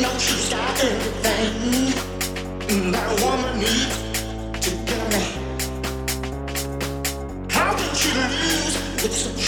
know she's got everything that a woman needs to get me. How did she lose with such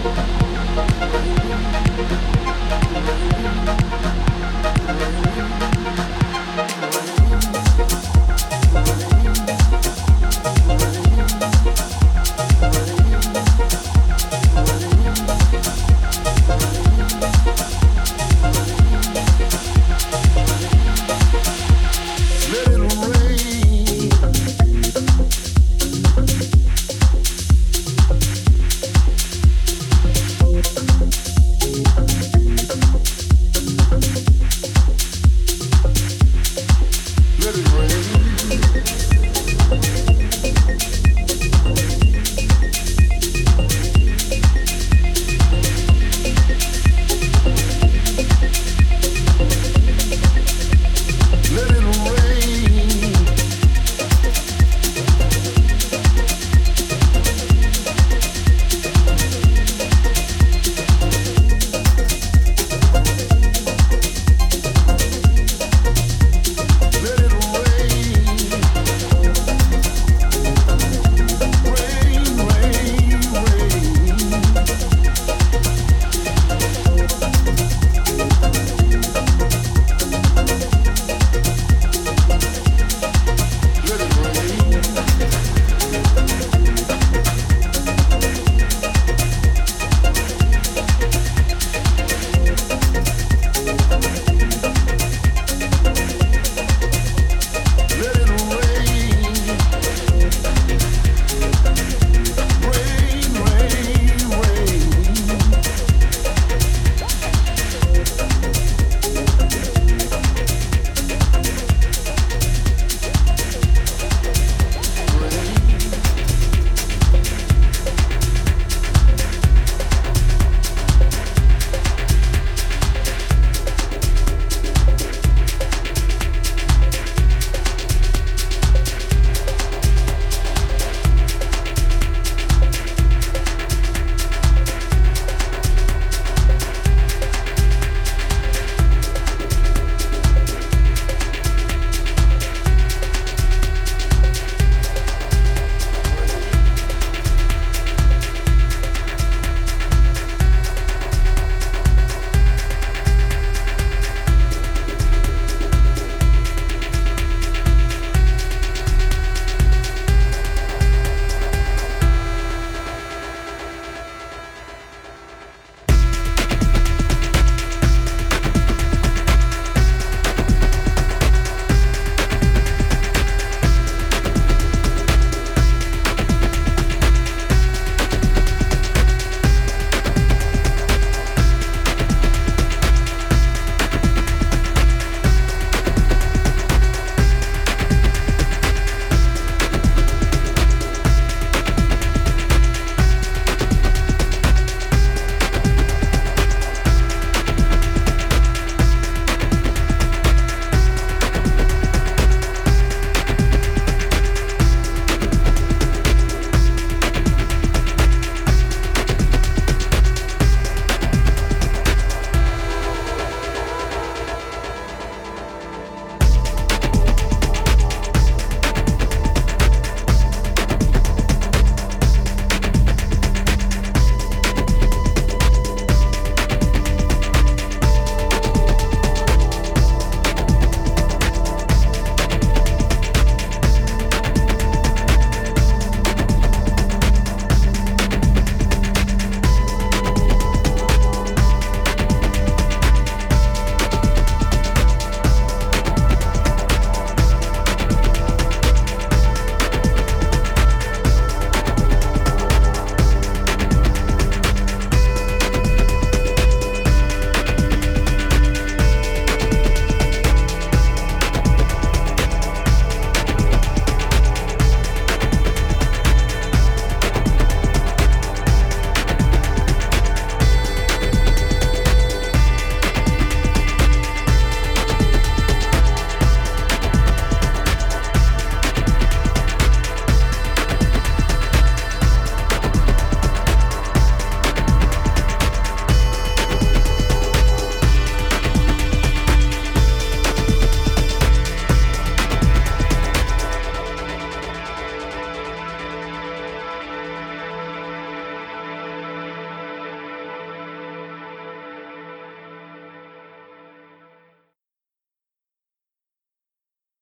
Thank you.